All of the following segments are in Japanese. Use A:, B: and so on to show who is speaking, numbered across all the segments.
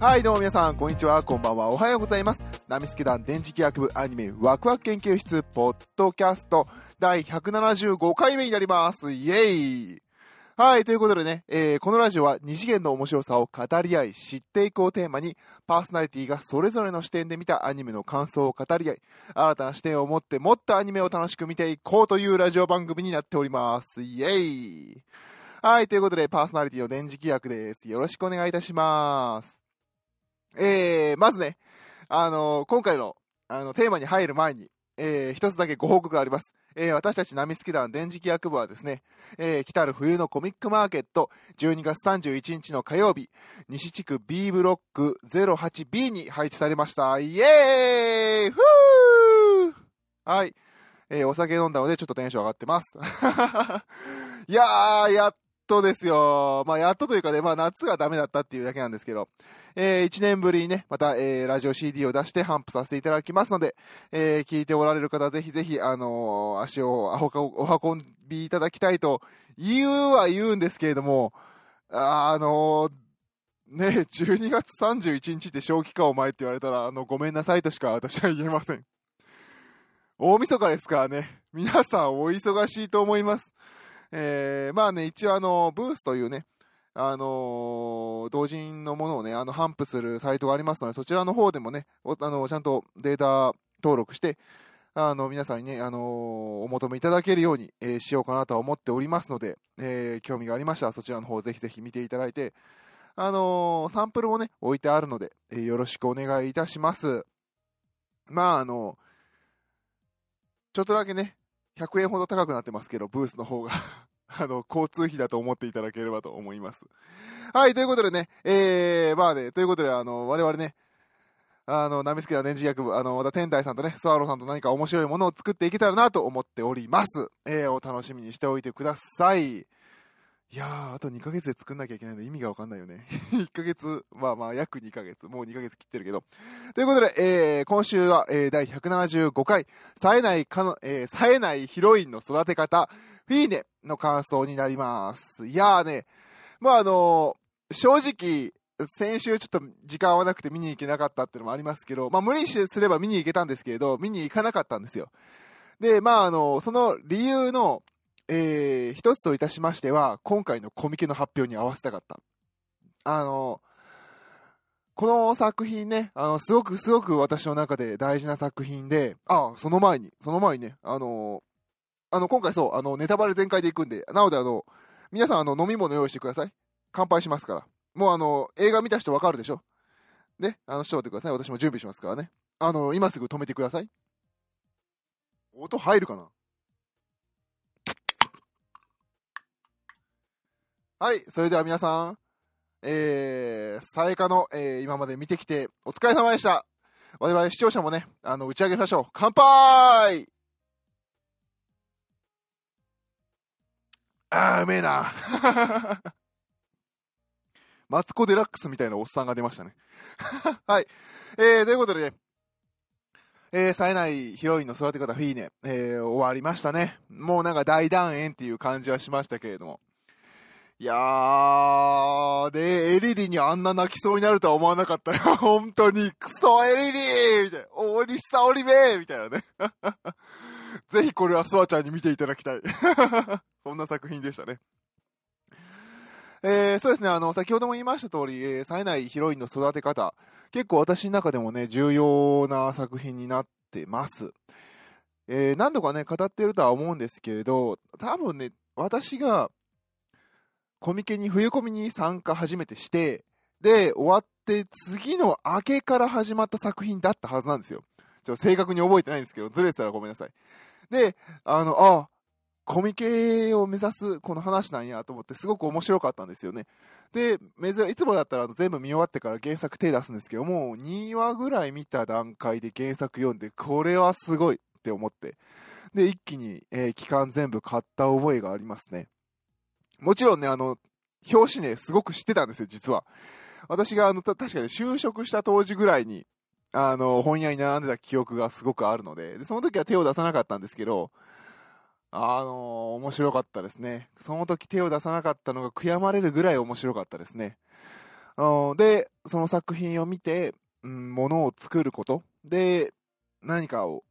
A: はい、どうも皆さん、こんにちは、こんばんは、おはようございます。ナミスケ団電磁気学部アニメワクワク研究室ポッドキャスト第175回目になります。イエイはい、ということでね、えーこのラジオは二次元の面白さを語り合い、知っていこうテーマに、パーソナリティがそれぞれの視点で見たアニメの感想を語り合い、新たな視点を持ってもっとアニメを楽しく見ていこうというラジオ番組になっております。イエイはい、ということで、パーソナリティの電磁気学です。よろしくお願いいたします。えー、まずね、あの今回のあのテーマに入る前に、えー一つだけご報告があります。えー私たちナミスキ団電磁気学部はですね、えー来たる冬のコミックマーケット、12月31日の火曜日、西地区 B ブロック 08B に配置されました。イエーイふーはい。えーお酒飲んだのでちょっとテンション上がってます。いやー、やっとですよ。まあ、やっとというかね、まあ、夏がダメだったっていうだけなんですけど、え1年ぶりにね、また、えーラジオ CD を出して頒布させていただきますので、えー聞いておられる方、ぜひぜひ、あのー足をお運びいただきたいと言うは言うんですけれども、ああのーね、12月31日って正気かお前って言われたら、あの、ごめんなさいとしか私は言えません。大晦日ですからね、皆さんお忙しいと思います。えーまあね、一応あの、ブースというね、あのー同人のものをね、あの、頒布するサイトがありますので、そちらの方でもね、おあのちゃんとデータ登録して、あの、皆さんにね、あのーお求めいただけるように、えーしようかなとは思っておりますので、えー興味がありましたら、そちらの方ぜひぜひ見ていただいて、あのーサンプルもね、置いてあるので、えーよろしくお願いいたします。まあ、あのちょっとだけね、100円ほど高くなってますけど、ブースの方が。あの、交通費だと思っていただければと思います。はい、ということでね、えー、まあね、ということで、あの、我々ね、あの、ナミスケな電磁学部、あの、また天台さんとね、スワローさんと何か面白いものを作っていけたらなと思っております。えー、お楽しみにしておいてください。いやー、あと2ヶ月で作んなきゃいけないの意味がわかんないよね。1ヶ月、まあまあ、約2ヶ月、もう2ヶ月切ってるけど。ということで、えー、今週は、えー、第175回、冴えないかの、えー、冴えないヒロインの育て方、フィーネの感想になります。いやーね、まああの正直、先週ちょっと時間合わなくて見に行けなかったっていうのもありますけど、まあ無理すれば見に行けたんですけれど、見に行かなかったんですよ。で、まああのその理由の、えー一つといたしましては、今回のコミケの発表に合わせたかった。あのこの作品ね、あの、すごくすごく私の中で大事な作品で、あ、その前に、その前にね、あのあの、今回そう、あの、ネタバレ全開で行くんで、なのであの、皆さんあの、飲み物用意してください。乾杯しますから。もうあの、映画見た人わかるでしょ？ね、あの、ちょっと待ってください。私も準備しますからね。あの、今すぐ止めてください。音入るかな？はい、それでは皆さん、えー、さえかの、えー今まで見てきて、お疲れ様でした。我々視聴者もね、あの、打ち上げましょう。乾杯あー、うめえな。マツコ・デラックスみたいなおっさんが出ましたね。はい。えー、ということでね、えー、冴えないヒロインの育て方フィーネ、えー、終わりましたね。もうなんか大団円っていう感じはしましたけれども。いやー、で、エリリにあんな泣きそうになるとは思わなかったよ。本当に、クソエリリみたいな。大西沙織めみたいなね。ぜひこれはスワちゃんに見ていただきたい。そんな作品でしたね。えーそうですね、あの、先ほども言いました通り、えー冴えないヒロインの育て方、結構私の中でもね、重要な作品になってます。えー何度かね、語ってるとは思うんですけれど、多分ね、私が、コミケに、冬コミに参加初めてして、で、終わって、次の明けから始まった作品だったはずなんですよ。ちょ正確に覚えてないんですけど、ずれてたらごめんなさい。で、あの、あ、コミケを目指すこの話なんやと思ってすごく面白かったんですよね。で、珍いつもだったら全部見終わってから原作手出すんですけども2話ぐらい見た段階で原作読んでこれはすごいって思ってで一気に、えー期間全部買った覚えがありますね。もちろんねあの表紙ねすごく知ってたんですよ実は。私があの確かに就職した当時ぐらいにあの本屋に並んでた記憶がすごくあるのででその時は手を出さなかったんですけどあの面白かったですね。その時手を出さなかったのが悔やまれるぐらい面白かったですね。で、その作品を見て、うん、ものを作ること。で、何かを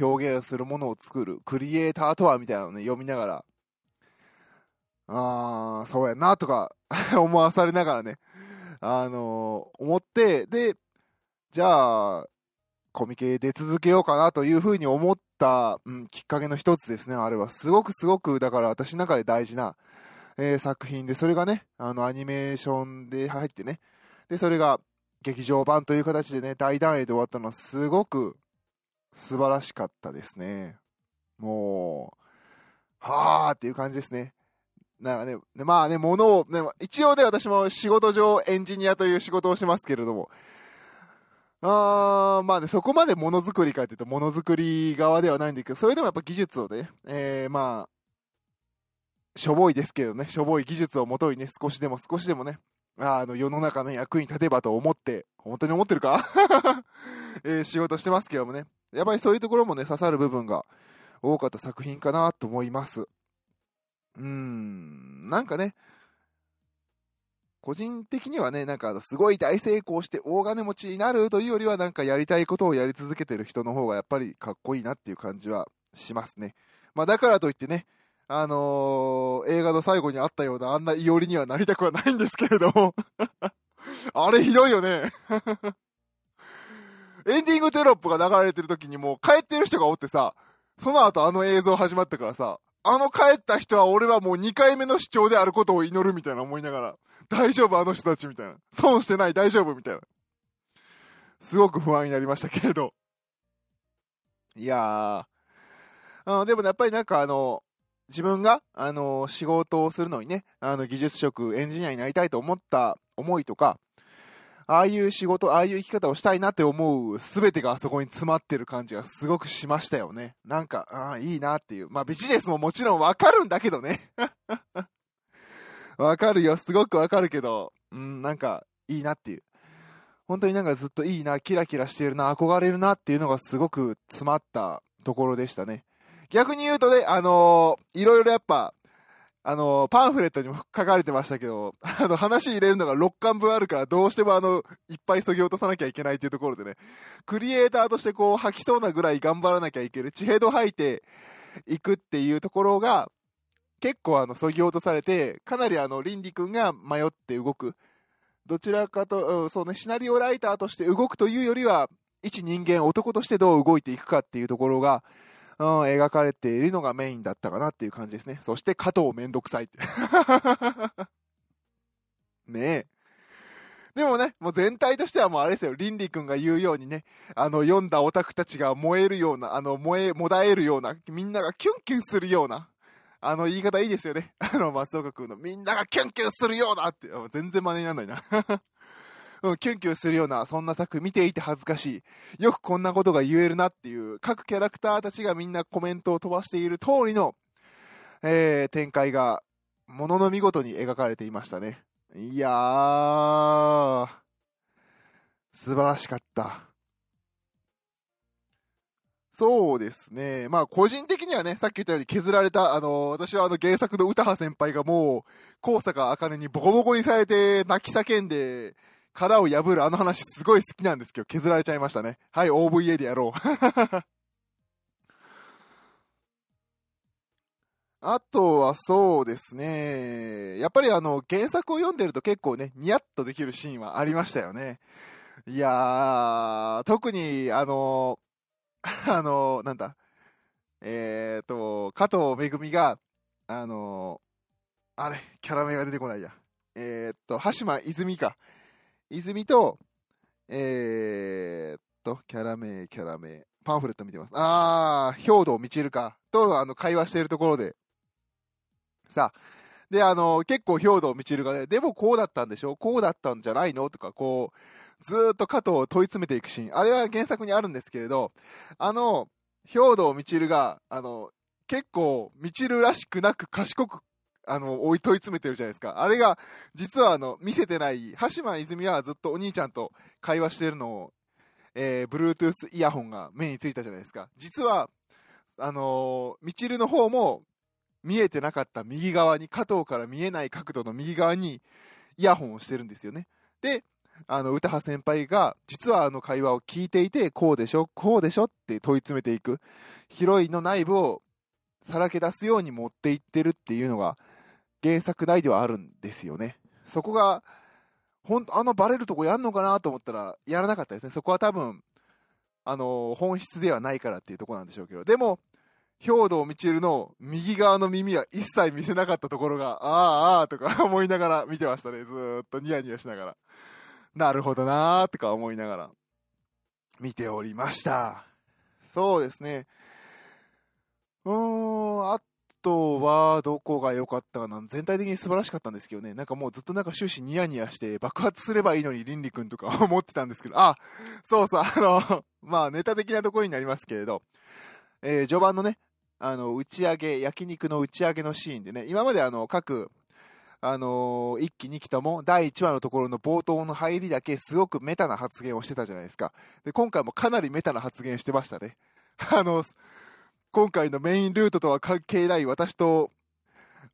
A: 表現するものを作る。クリエイターとはみたいなのをね、読みながら、あー、そうやな、とか 思わされながらね、あのー思って、で、じゃあ、コミケ出続けようかなというふうに思った、うん、きっかけの一つですね、あれは。すごくすごく、だから私の中で大事な、えー作品で、それがね、あの、アニメーションで入ってね、で、それが劇場版という形でね、大団円で終わったのはすごく素晴らしかったですね。もう、はーっていう感じですね。なんかね、ねまあね、ものを、ね、一応ね、私も仕事上エンジニアという仕事をしますけれども、あーまあね、そこまでものづくりかっていうと、ものづくり側ではないんだけど、それでもやっぱ技術をね、えー、まあ、しょぼいですけどね、しょぼい技術をもとにね、少しでも少しでもね、あの世の中の役に立てばと思って、本当に思ってるか、えー仕事してますけどもね、やっぱりそういうところもね、刺さる部分が多かった作品かなと思います。うーん、なんかね、個人的にはね、なんかすごい大成功して大金持ちになるというよりは、なんかやりたいことをやり続けてる人の方がやっぱりかっこいいなっていう感じはしますね。まあだからといってね、あのー映画の最後にあったようなあんなイオリにはなりたくはないんですけれども、あれひどいよね。エンディングテロップが流れてる時にもう帰ってる人がおってさ、その後あの映像始まったからさ、あの帰った人は俺はもう2回目の視聴であることを祈るみたいな思いながら、大丈夫あの人たちみたいな。損してない大丈夫みたいな。すごく不安になりましたけれど。いやー、あでもねやっぱりなんかあの、自分が、あの仕事をするのにね、あの技術職、エンジニアになりたいと思った思いとか、ああいう仕事、ああいう生き方をしたいなって思う全てがあそこに詰まってる感じがすごくしましたよね。なんか、ああ、いいなっていう。まあビジネスももちろんわかるんだけどね。わかるよ、すごくわかるけど、うん、なんか、いいなっていう。本当になんかずっといいな、キラキラしてるな、憧れるなっていうのがすごく詰まったところでしたね。逆に言うとね、あのーいろいろやっぱ、あのーパンフレットにも書かれてましたけど、あの、話入れるのが6巻分あるから、どうしてもあの、いっぱい削ぎ落とさなきゃいけないっていうところでね、クリエイターとしてこう、吐きそうなぐらい頑張らなきゃいける、地平道吐いていくっていうところが、結構あの、削ぎ落とされて、かなりあの、リンディ君が迷って動く。どちらかと、うんそうね、シナリオライターとして動くというよりは、一人間、男としてどう動いていくかっていうところが、うん、描かれているのがメインだったかなっていう感じですね。そして加藤めんどくさいって。ねえ。でもね、もう全体としてはもうあれですよ、リンリ君が言うようにね、あの、読んだオタクたちが燃えるような、あの、燃え、もだえるような、みんながキュンキュンするような、あの、言い方いいですよね。あの、松岡君の、みんながキュンキュンするようなって、全然真似にならないな。うん、キュンキュンするような、そんな作見ていて恥ずかしい。よくこんなことが言えるなっていう、各キャラクターたちがみんなコメントを飛ばしている通りの、えー、展開が、ものの見事に描かれていましたね。いやー、素晴らしかった。そうですね。まあ、個人的にはね、さっき言ったように削られた、あの、私はあの原作の歌羽先輩がもう、高坂茜にボコボコにされて泣き叫んで、殻を破るあの話すごい好きなんですけど、削られちゃいましたね。はい、OVA でやろう。あとはそうですね。やっぱりあの、原作を読んでると結構ね、ニヤッとできるシーンはありましたよね。いやー、特にあの、あの、なんだ、えーと、加藤めぐみが、あの、あれ、キャラ名が出てこないや。えーと、羽島泉か。泉と、えーっと、キャラ名、キャラ名、パンフレット見てます。あー、兵道みちるか。と、あの、会話しているところで、さあ、で、あの、結構兵道みちるがね、でもこうだったんでしょ？こうだったんじゃないの？とか、こう、ずっと加藤を問い詰めていくシーン。あれは原作にあるんですけれど、あの、兵道みちるが、あの、結構、みちるらしくなく賢く、あの、追い問い詰めてるじゃないですか。あれが、実はあの、見せてない、羽島泉はずっとお兄ちゃんと会話してるのを、えー、Bluetooth イヤホンが目についたじゃないですか。実は、あのー、みちるの方も、見えてなかった右側に、加藤から見えない角度の右側に、イヤホンをしてるんですよね。で、あの、歌羽先輩が、実はあの会話を聞いていて、こうでしょ、こうでしょって問い詰めていく。ヒロインの内部をさらけ出すように持っていってるっていうのが、原作内ではあるんですよね。そこが、ほんあのバレるとこやんのかなと思ったら、やらなかったですね。そこは多分、あの、本質ではないからっていうとこなんでしょうけど。でも、兵道みちるの右側の耳は一切見せなかったところが、ああ、ああとか思いながら見てましたね。ずっとニヤニヤしながら。なるほどなーとか思いながら見ておりました。そうですね。うーん、あとはどこが良かったかな。全体的に素晴らしかったんですけどね。なんかもうずっとなんか終始ニヤニヤして爆発すればいいのに倫理くんとか思ってたんですけど、あ、そうそう、あの、まあネタ的なところになりますけれど、えー序盤のね、あの、打ち上げ、焼肉の打ち上げのシーンでね、今まであの、各、あのー、1期2期とも第1話のところの冒頭の入りだけすごくメタな発言をしてたじゃないですか。で、今回もかなりメタな発言してましたね。あの、今回のメインルートとは関係ない私と、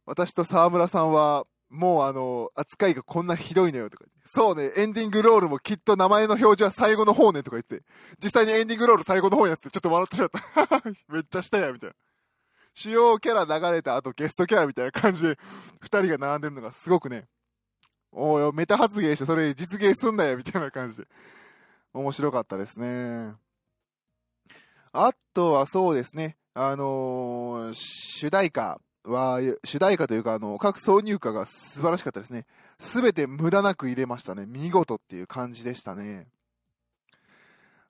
A: 私と沢村さんは、もうあの、扱いがこんなひどいのよとか。そうね、エンディングロールもきっと名前の表示は最後の方ねとか言って、実際にエンディングロール最後の方やつってちょっと笑ってしまった。めっちゃしたや、みたいな。主要キャラ流れた後ゲストキャラみたいな感じで、二人が並んでるのがすごくね、おいお、メタ発言してそれ実現すんなよ、みたいな感じで。面白かったですね。あとはそうですね、あのー主題歌は、主題歌というか、あの、各挿入歌が素晴らしかったですね。すべて無駄なく入れましたね。見事っていう感じでしたね。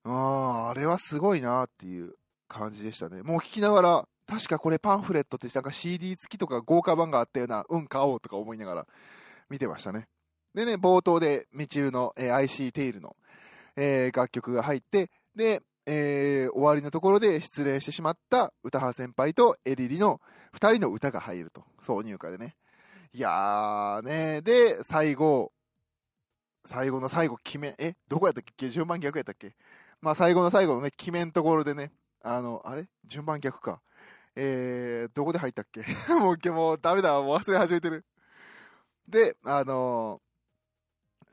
A: ああ、あれはすごいなっていう感じでしたね。もう聞きながら、確かこれパンフレットってなんか CD 付きとか豪華版があったような、うん、買おうとか思いながら見てましたね。でね、冒頭でミチルの、えー IC テイルの、えー楽曲が入って、で、えー終わりのところで失礼してしまった歌羽先輩とエリリの2人の歌が入ると。挿入歌でね。いやーね、で、最後、最後の最後決め、え、どこやったっけ？順番逆やったっけ？まあ最後の最後のね、決めんところでね、あの、あれ？順番逆か。えー、どこで入ったっけ？もう今日、もうダメだ、もう忘れ始めてる。で、あの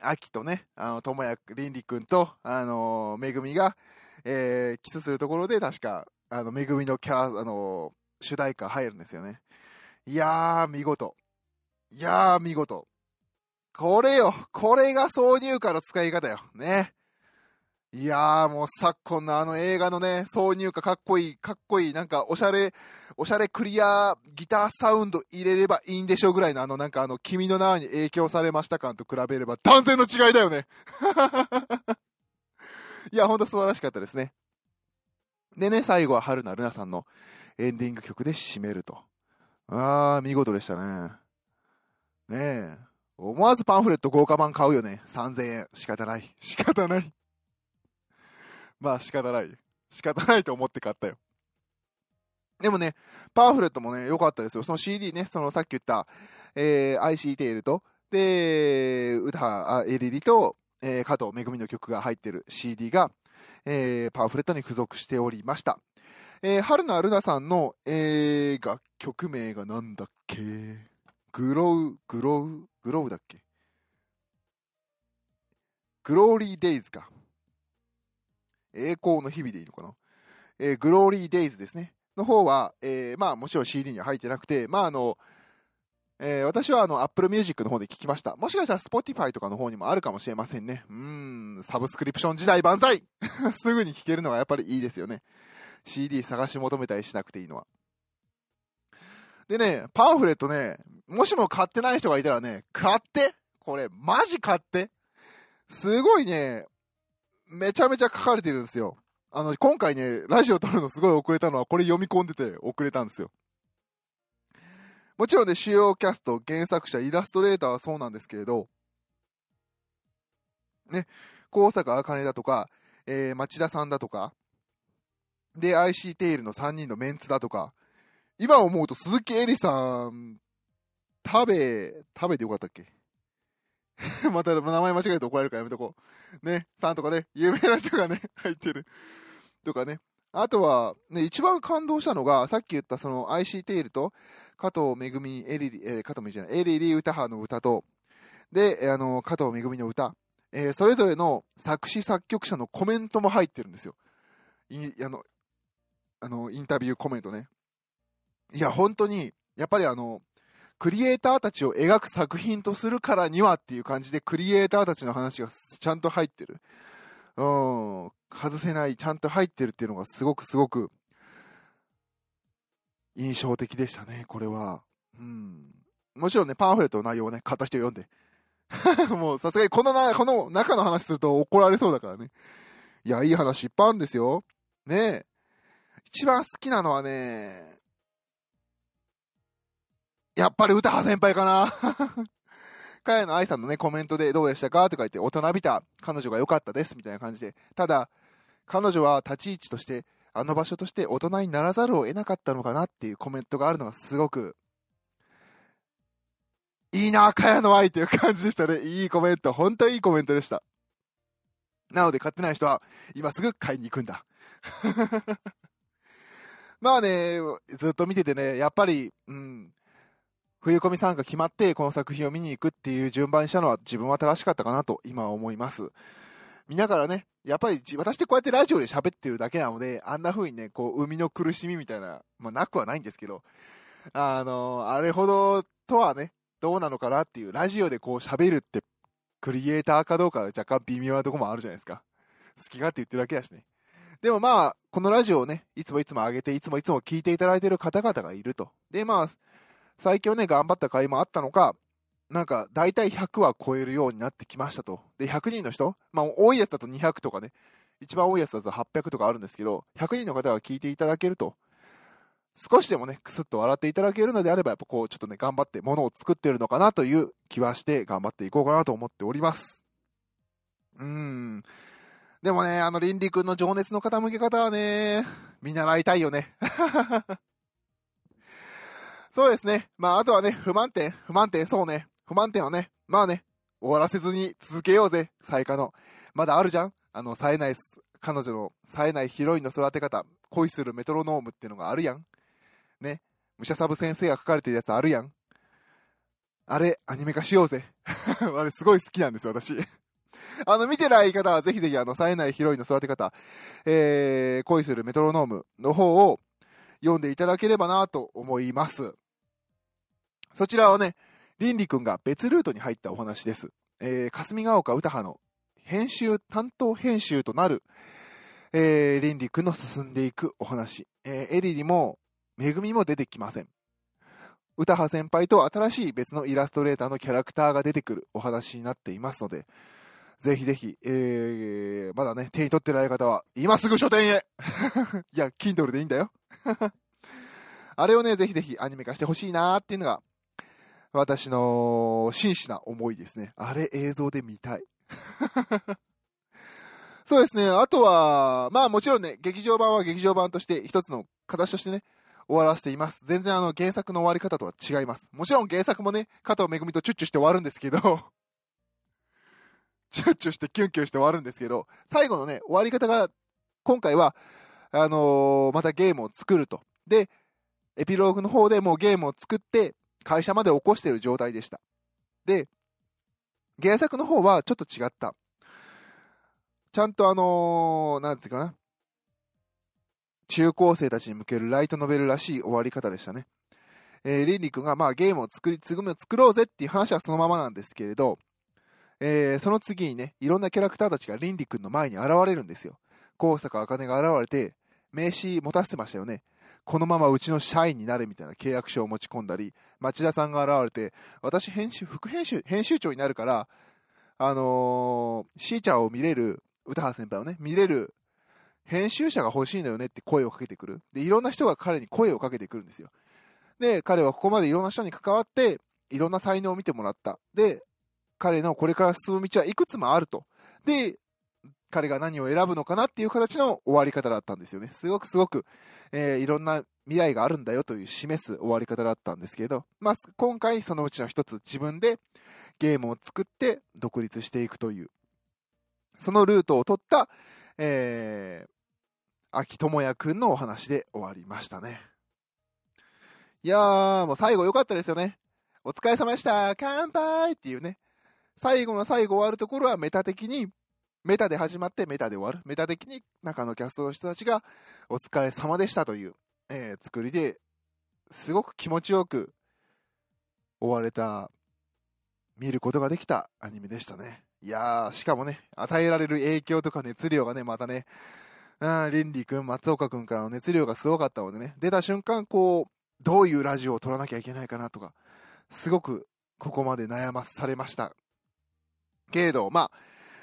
A: ー、秋とね、あの、智也、凛々くんと、あのー、めぐみが、えー、キスするところで、確か、あの、めぐみのキャラ、あのー主題歌入るんですよね。いやー、見事。いやー、見事。これよ、これが挿入歌の使い方よ。ね。いやーもう昨今のあの映画のね、挿入歌かっこいい、かっこいい、なんかおしゃれ、おしゃれクリアギターサウンド入れればいいんでしょうぐらいのあのなんかあの君の名に影響されました感と比べれば断然の違いだよね。いや、ほんと素晴らしかったですね。でね、最後は春菜ルナさんのエンディング曲で締めると。あー、見事でしたね。ねえ。思わずパンフレット豪華版買うよね。3000円。仕方ない。仕方ない。まあ仕方ない。仕方ないと思って買ったよ。でもね、パンフレットもね、良かったですよ。その CD ね、そのさっき言った、えー、IC テールと、で、歌、あエリリと、えー加藤めぐみの曲が入ってる CD が、えーパンフレットに付属しておりました。えー、春菜ルナさんの、えー楽曲名がなんだっけ？グロウ、グロウ、グロウだっけ？グローリーデイズか。栄光の日々でいいのかな？えーグローリーデイズですね。の方は、えーまあもちろん CD には入ってなくて、まああの、えー私はあの Apple Music の方で聞きました。もしかしたら Spotify とかの方にもあるかもしれませんね。うん、サブスクリプション時代万歳 すぐに聞けるのがやっぱりいいですよね。CD 探し求めたりしなくていいのは。でね、パンフレットね、もしも買ってない人がいたらね、買って？これ、マジ買って？すごいね、めちゃめちゃ書かれてるんですよ。あの、今回ね、ラジオ撮るのすごい遅れたのは、これ読み込んでて遅れたんですよ。もちろんね、主要キャスト、原作者、イラストレーターはそうなんですけれど、ね、高坂あかねだとか、えー町田さんだとか、で、IC テイルの3人のメンツだとか、今思うと鈴木恵里さん、食べ、食べてよかったっけ？また名前間違えると怒られるからやめとこう。ね、さんとかね、有名な人がね、入ってる。とかね。あとは、ね、一番感動したのが、さっき言ったその IC テイルと、加藤めぐみ、エリリ、えー加藤めぐみじゃない、エリリ歌派の歌と、で、あの、加藤めぐみの歌、えー、それぞれの作詞作曲者のコメントも入ってるんですよ。いあの、あの、インタビューコメントね。いや、本当に、やっぱりあの、クリエイターたちを描く作品とするからにはっていう感じで、クリエイターたちの話がちゃんと入ってる。うん、外せない、ちゃんと入ってるっていうのがすごくすごく印象的でしたね、これは。うん。もちろんね、パンフレットの内容をね、買った人読んで。もうさすがにこのな、この中の話すると怒られそうだからね。いや、いい話いっぱいあるんですよ。ねえ。一番好きなのはね、やっぱり歌羽先輩かな。茅野愛さんのね、コメントでどうでしたか？とか言って、大人びた彼女が良かったです、みたいな感じで。ただ、彼女は立ち位置として、あの場所として大人にならざるを得なかったのかなっていうコメントがあるのがすごく、いいな、茅野愛っていう感じでしたね。いいコメント。本当にいいコメントでした。なので買ってない人は、今すぐ買いに行くんだ。まあね、ずっと見ててね、やっぱり、うん、冬込み参加決まってこの作品を見に行くっていう順番にしたのは自分は正しかったかなと今は思います。見ながらね、やっぱり私ってこうやってラジオで喋ってるだけなので、あんな風にね、こう、生みの苦しみみたいな、まあなくはないんですけど、あの、あれほどとはね、どうなのかなっていう、ラジオでこう喋るって、クリエイターかどうか若干微妙なとこもあるじゃないですか。好き勝手言ってるだけだしね。でもまあ、このラジオをね、いつもいつも上げて、いつもいつも聞いていただいてる方々がいると。で、まあ、最近ね、頑張った回もあったのか、なんか、大体100は超えるようになってきましたと。で、100人の人まあ、多いやつだと200とかね、一番多いやつだと800とかあるんですけど、100人の方が聞いていただけると、少しでもね、くすっと笑っていただけるのであれば、やっぱこう、ちょっとね、頑張ってものを作ってるのかなという気はして、頑張っていこうかなと思っております。うーん。でもね、あの、倫理君の情熱の傾け方はね、見習いたいよね。そうですね。まあ、あとはね、不満点、不満点、そうね。不満点はね、まあね、終わらせずに続けようぜ、最下の。まだあるじゃん？あの、冴えない、彼女の冴えないヒロインの育て方、恋するメトロノームっていうのがあるやん。ね。武者サブ先生が書かれてるやつあるやん。あれ、アニメ化しようぜ。あれ、すごい好きなんですよ、私。あの、見てない方はぜひぜひ、あの、冴えないヒロインの育て方、えー、恋するメトロノームの方を読んでいただければなと思います。そちらはね、りんりくんが別ルートに入ったお話です。えー、霞ヶ丘歌派の編集、担当編集となる、えー、りんりくんの進んでいくお話。えー、エリリも、めぐみも出てきません。歌羽先輩と新しい別のイラストレーターのキャラクターが出てくるお話になっていますので、ぜひぜひ、えー、まだね、手に取ってない方は、今すぐ書店へ いや、Kindle でいいんだよ あれをね、ぜひぜひアニメ化してほしいなーっていうのが、私の真摯な思いですね。あれ映像で見たい。そうですね。あとは、まあもちろんね、劇場版は劇場版として一つの形としてね、終わらせています。全然あの原作の終わり方とは違います。もちろん原作もね、加藤めぐみとチュッチュして終わるんですけど チュッチュしてキュンキュンして終わるんですけど、最後のね、終わり方が、今回は、あのー、またゲームを作ると。で、エピローグの方でもうゲームを作って、会社まで起こしている状態でした。で、原作の方はちょっと違った。ちゃんとあのー、なんていうかな。中高生たちに向けるライトノベルらしい終わり方でしたね。えー、リンリ君がまあゲームを作り、つぐみを作ろうぜっていう話はそのままなんですけれど、えー、その次にね、いろんなキャラクターたちがリンリ君の前に現れるんですよ。高坂茜が現れて、名刺持たせてましたよね。このままうちの社員になれみたいな契約書を持ち込んだり、町田さんが現れて、私編集、副編集、編集長になるから、あのー、しーちゃんを見れる、歌羽先輩をね、見れる編集者が欲しいんだよねって声をかけてくる。で、いろんな人が彼に声をかけてくるんですよ。で、彼はここまでいろんな人に関わって、いろんな才能を見てもらった。で、彼のこれから進む道はいくつもあると。で、彼が何を選ぶのかなっていう形の終わり方だったんですよね。すごくすごく、えー、いろんな未来があるんだよという示す終わり方だったんですけど、まあ、今回そのうちの一つ自分でゲームを作って独立していくという、そのルートを取った、えー、秋智也くんのお話で終わりましたね。いやー、もう最後良かったですよね。お疲れ様でした乾杯っていうね。最後の最後終わるところはメタ的に、メタで始まってメタで終わる。メタ的に中のキャストの人たちがお疲れ様でしたという、えー、作りですごく気持ちよく終われた、見ることができたアニメでしたね。いやー、しかもね、与えられる影響とか熱量がね、またね、あリンリ君、松岡君からの熱量がすごかったのでね、出た瞬間、こう、どういうラジオを撮らなきゃいけないかなとか、すごくここまで悩まされました。けれど、まあ、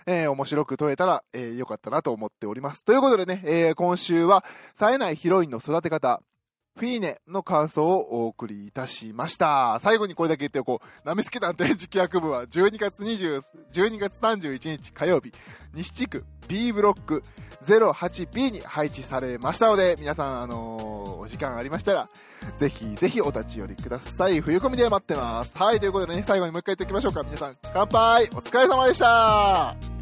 A: えー、面白く撮れたら、えー、よかったなと思っております。ということでね、えー、今週は、冴えないヒロインの育て方、フィーネの感想をお送りいたしました。最後にこれだけ言っておこう。ナミスケ団展示企画部は12月20、12月31日火曜日、西地区 B ブロック 08B に配置されましたので、皆さん、あのー、お時間ありましたら、ぜひぜひお立ち寄りください。冬込みで待ってます。はい、ということでね、最後にもう一回言っておきましょうか。皆さん、乾杯お疲れ様でした